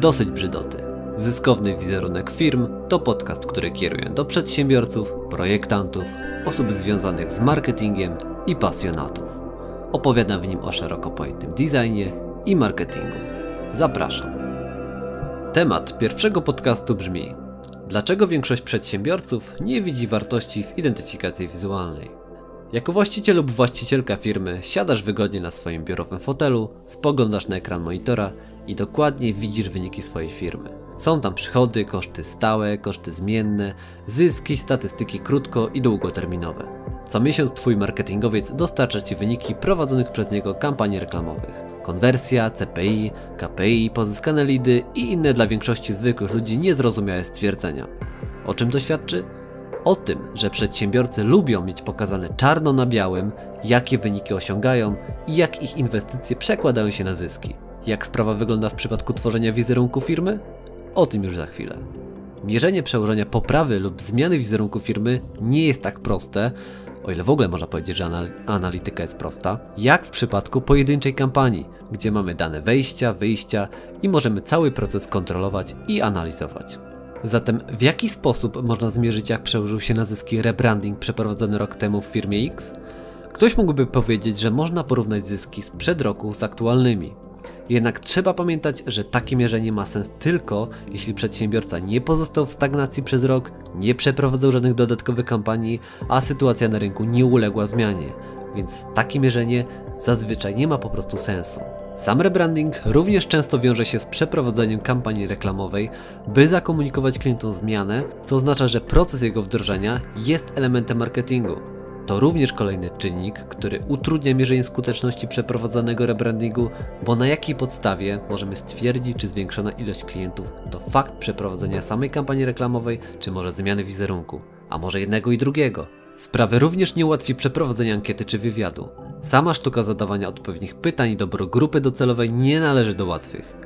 Dosyć brzydoty. Zyskowny wizerunek firm to podcast, który kieruje do przedsiębiorców, projektantów, osób związanych z marketingiem i pasjonatów. Opowiadam w nim o szeroko pojętym designie i marketingu. Zapraszam. Temat pierwszego podcastu brzmi: Dlaczego większość przedsiębiorców nie widzi wartości w identyfikacji wizualnej? Jako właściciel lub właścicielka firmy siadasz wygodnie na swoim biurowym fotelu, spoglądasz na ekran monitora i dokładnie widzisz wyniki swojej firmy. Są tam przychody, koszty stałe, koszty zmienne, zyski, statystyki krótko i długoterminowe. Co miesiąc Twój marketingowiec dostarcza Ci wyniki prowadzonych przez niego kampanii reklamowych. Konwersja, CPI, KPI, pozyskane lidy i inne dla większości zwykłych ludzi niezrozumiałe stwierdzenia. O czym to świadczy? O tym, że przedsiębiorcy lubią mieć pokazane czarno na białym, jakie wyniki osiągają i jak ich inwestycje przekładają się na zyski. Jak sprawa wygląda w przypadku tworzenia wizerunku firmy? O tym już za chwilę. Mierzenie przełożenia poprawy lub zmiany wizerunku firmy nie jest tak proste, o ile w ogóle można powiedzieć, że analityka jest prosta, jak w przypadku pojedynczej kampanii, gdzie mamy dane wejścia, wyjścia i możemy cały proces kontrolować i analizować. Zatem w jaki sposób można zmierzyć, jak przełożył się na zyski rebranding przeprowadzony rok temu w firmie X? Ktoś mógłby powiedzieć, że można porównać zyski sprzed roku z aktualnymi. Jednak trzeba pamiętać, że takie mierzenie ma sens tylko, jeśli przedsiębiorca nie pozostał w stagnacji przez rok, nie przeprowadzał żadnych dodatkowych kampanii, a sytuacja na rynku nie uległa zmianie. Więc takie mierzenie zazwyczaj nie ma po prostu sensu. Sam rebranding również często wiąże się z przeprowadzeniem kampanii reklamowej, by zakomunikować klientom zmianę, co oznacza, że proces jego wdrożenia jest elementem marketingu. To również kolejny czynnik, który utrudnia mierzenie skuteczności przeprowadzanego rebrandingu, bo na jakiej podstawie możemy stwierdzić, czy zwiększona ilość klientów to fakt przeprowadzenia samej kampanii reklamowej, czy może zmiany wizerunku, a może jednego i drugiego. Sprawy również nie ułatwi przeprowadzenia ankiety czy wywiadu. Sama sztuka zadawania odpowiednich pytań i dobro grupy docelowej nie należy do łatwych.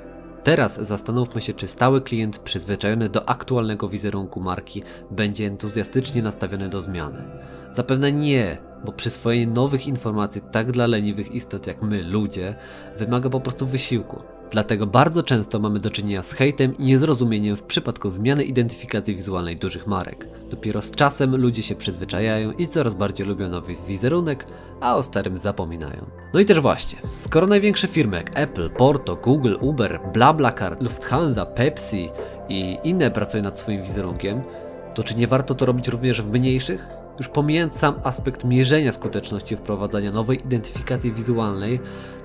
Teraz zastanówmy się, czy stały klient przyzwyczajony do aktualnego wizerunku marki będzie entuzjastycznie nastawiony do zmiany. Zapewne nie, bo przyswojenie nowych informacji tak dla leniwych istot jak my, ludzie, wymaga po prostu wysiłku. Dlatego bardzo często mamy do czynienia z hejtem i niezrozumieniem w przypadku zmiany identyfikacji wizualnej dużych marek. Dopiero z czasem ludzie się przyzwyczajają i coraz bardziej lubią nowy wizerunek, a o starym zapominają. No i też właśnie, skoro największe firmy jak Apple, Porto, Google, Uber, BlaBlaCar, Lufthansa, Pepsi i inne pracują nad swoim wizerunkiem, to czy nie warto to robić również w mniejszych? Już pomijając sam aspekt mierzenia skuteczności wprowadzania nowej identyfikacji wizualnej,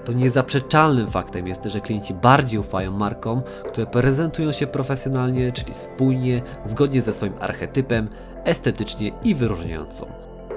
to niezaprzeczalnym faktem jest, że klienci bardziej ufają markom, które prezentują się profesjonalnie, czyli spójnie, zgodnie ze swoim archetypem, estetycznie i wyróżniająco.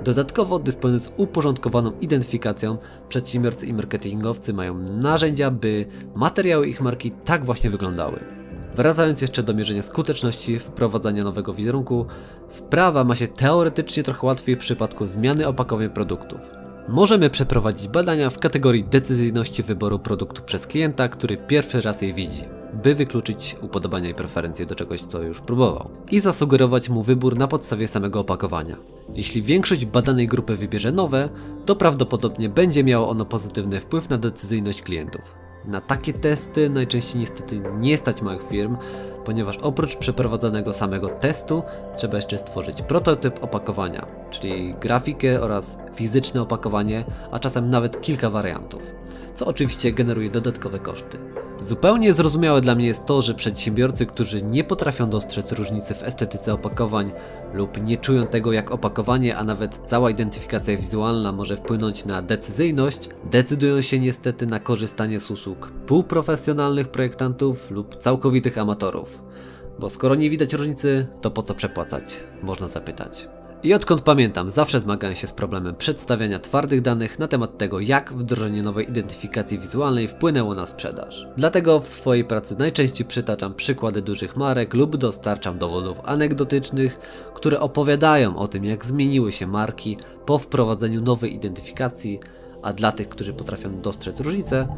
Dodatkowo, dysponując uporządkowaną identyfikacją, przedsiębiorcy i marketingowcy mają narzędzia, by materiały ich marki tak właśnie wyglądały. Wracając jeszcze do mierzenia skuteczności wprowadzania nowego wizerunku, sprawa ma się teoretycznie trochę łatwiej w przypadku zmiany opakowania produktów. Możemy przeprowadzić badania w kategorii decyzyjności wyboru produktu przez klienta, który pierwszy raz je widzi, by wykluczyć upodobania i preferencje do czegoś, co już próbował, i zasugerować mu wybór na podstawie samego opakowania. Jeśli większość badanej grupy wybierze nowe, to prawdopodobnie będzie miało ono pozytywny wpływ na decyzyjność klientów. Na takie testy najczęściej niestety nie stać małych firm, ponieważ oprócz przeprowadzonego samego testu trzeba jeszcze stworzyć prototyp opakowania, czyli grafikę oraz fizyczne opakowanie, a czasem nawet kilka wariantów, co oczywiście generuje dodatkowe koszty. Zupełnie zrozumiałe dla mnie jest to, że przedsiębiorcy, którzy nie potrafią dostrzec różnicy w estetyce opakowań lub nie czują tego jak opakowanie, a nawet cała identyfikacja wizualna może wpłynąć na decyzyjność, decydują się niestety na korzystanie z usług półprofesjonalnych projektantów lub całkowitych amatorów. Bo skoro nie widać różnicy, to po co przepłacać? Można zapytać. I odkąd pamiętam, zawsze zmagałem się z problemem przedstawiania twardych danych na temat tego, jak wdrożenie nowej identyfikacji wizualnej wpłynęło na sprzedaż. Dlatego w swojej pracy najczęściej przytaczam przykłady dużych marek lub dostarczam dowodów anegdotycznych, które opowiadają o tym, jak zmieniły się marki po wprowadzeniu nowej identyfikacji, a dla tych, którzy potrafią dostrzec różnicę,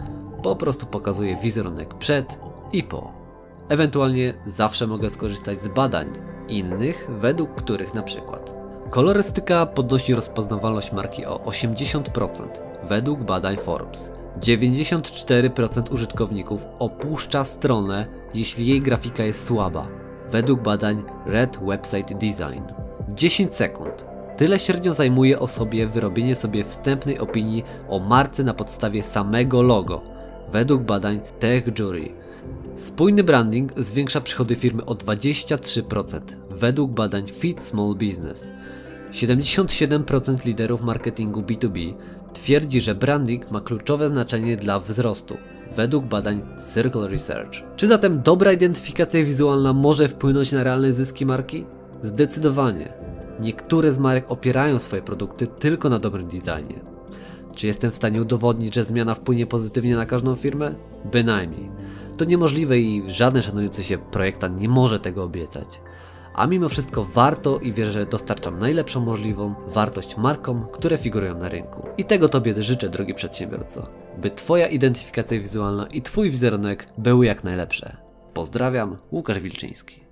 po prostu pokazuję wizerunek przed i po. Ewentualnie zawsze mogę skorzystać z badań innych, według których na przykład Kolorystyka podnosi rozpoznawalność marki o 80% według badań Forbes. 94% użytkowników opuszcza stronę, jeśli jej grafika jest słaba, według badań Red Website Design. 10 sekund. Tyle średnio zajmuje osobie wyrobienie sobie wstępnej opinii o marce na podstawie samego logo, według badań Tech Jury. Spójny branding zwiększa przychody firmy o 23%, według badań Fit Small Business. 77% liderów marketingu B2B twierdzi, że branding ma kluczowe znaczenie dla wzrostu, według badań Circle Research. Czy zatem dobra identyfikacja wizualna może wpłynąć na realne zyski marki? Zdecydowanie. Niektóre z marek opierają swoje produkty tylko na dobrym designie. Czy jestem w stanie udowodnić, że zmiana wpłynie pozytywnie na każdą firmę? Bynajmniej. To niemożliwe i żaden szanujący się projektant nie może tego obiecać. A mimo wszystko warto i wierzę, że dostarczam najlepszą możliwą wartość markom, które figurują na rynku. I tego Tobie życzę, drogi przedsiębiorco, by Twoja identyfikacja wizualna i Twój wizerunek były jak najlepsze. Pozdrawiam, Łukasz Wilczyński.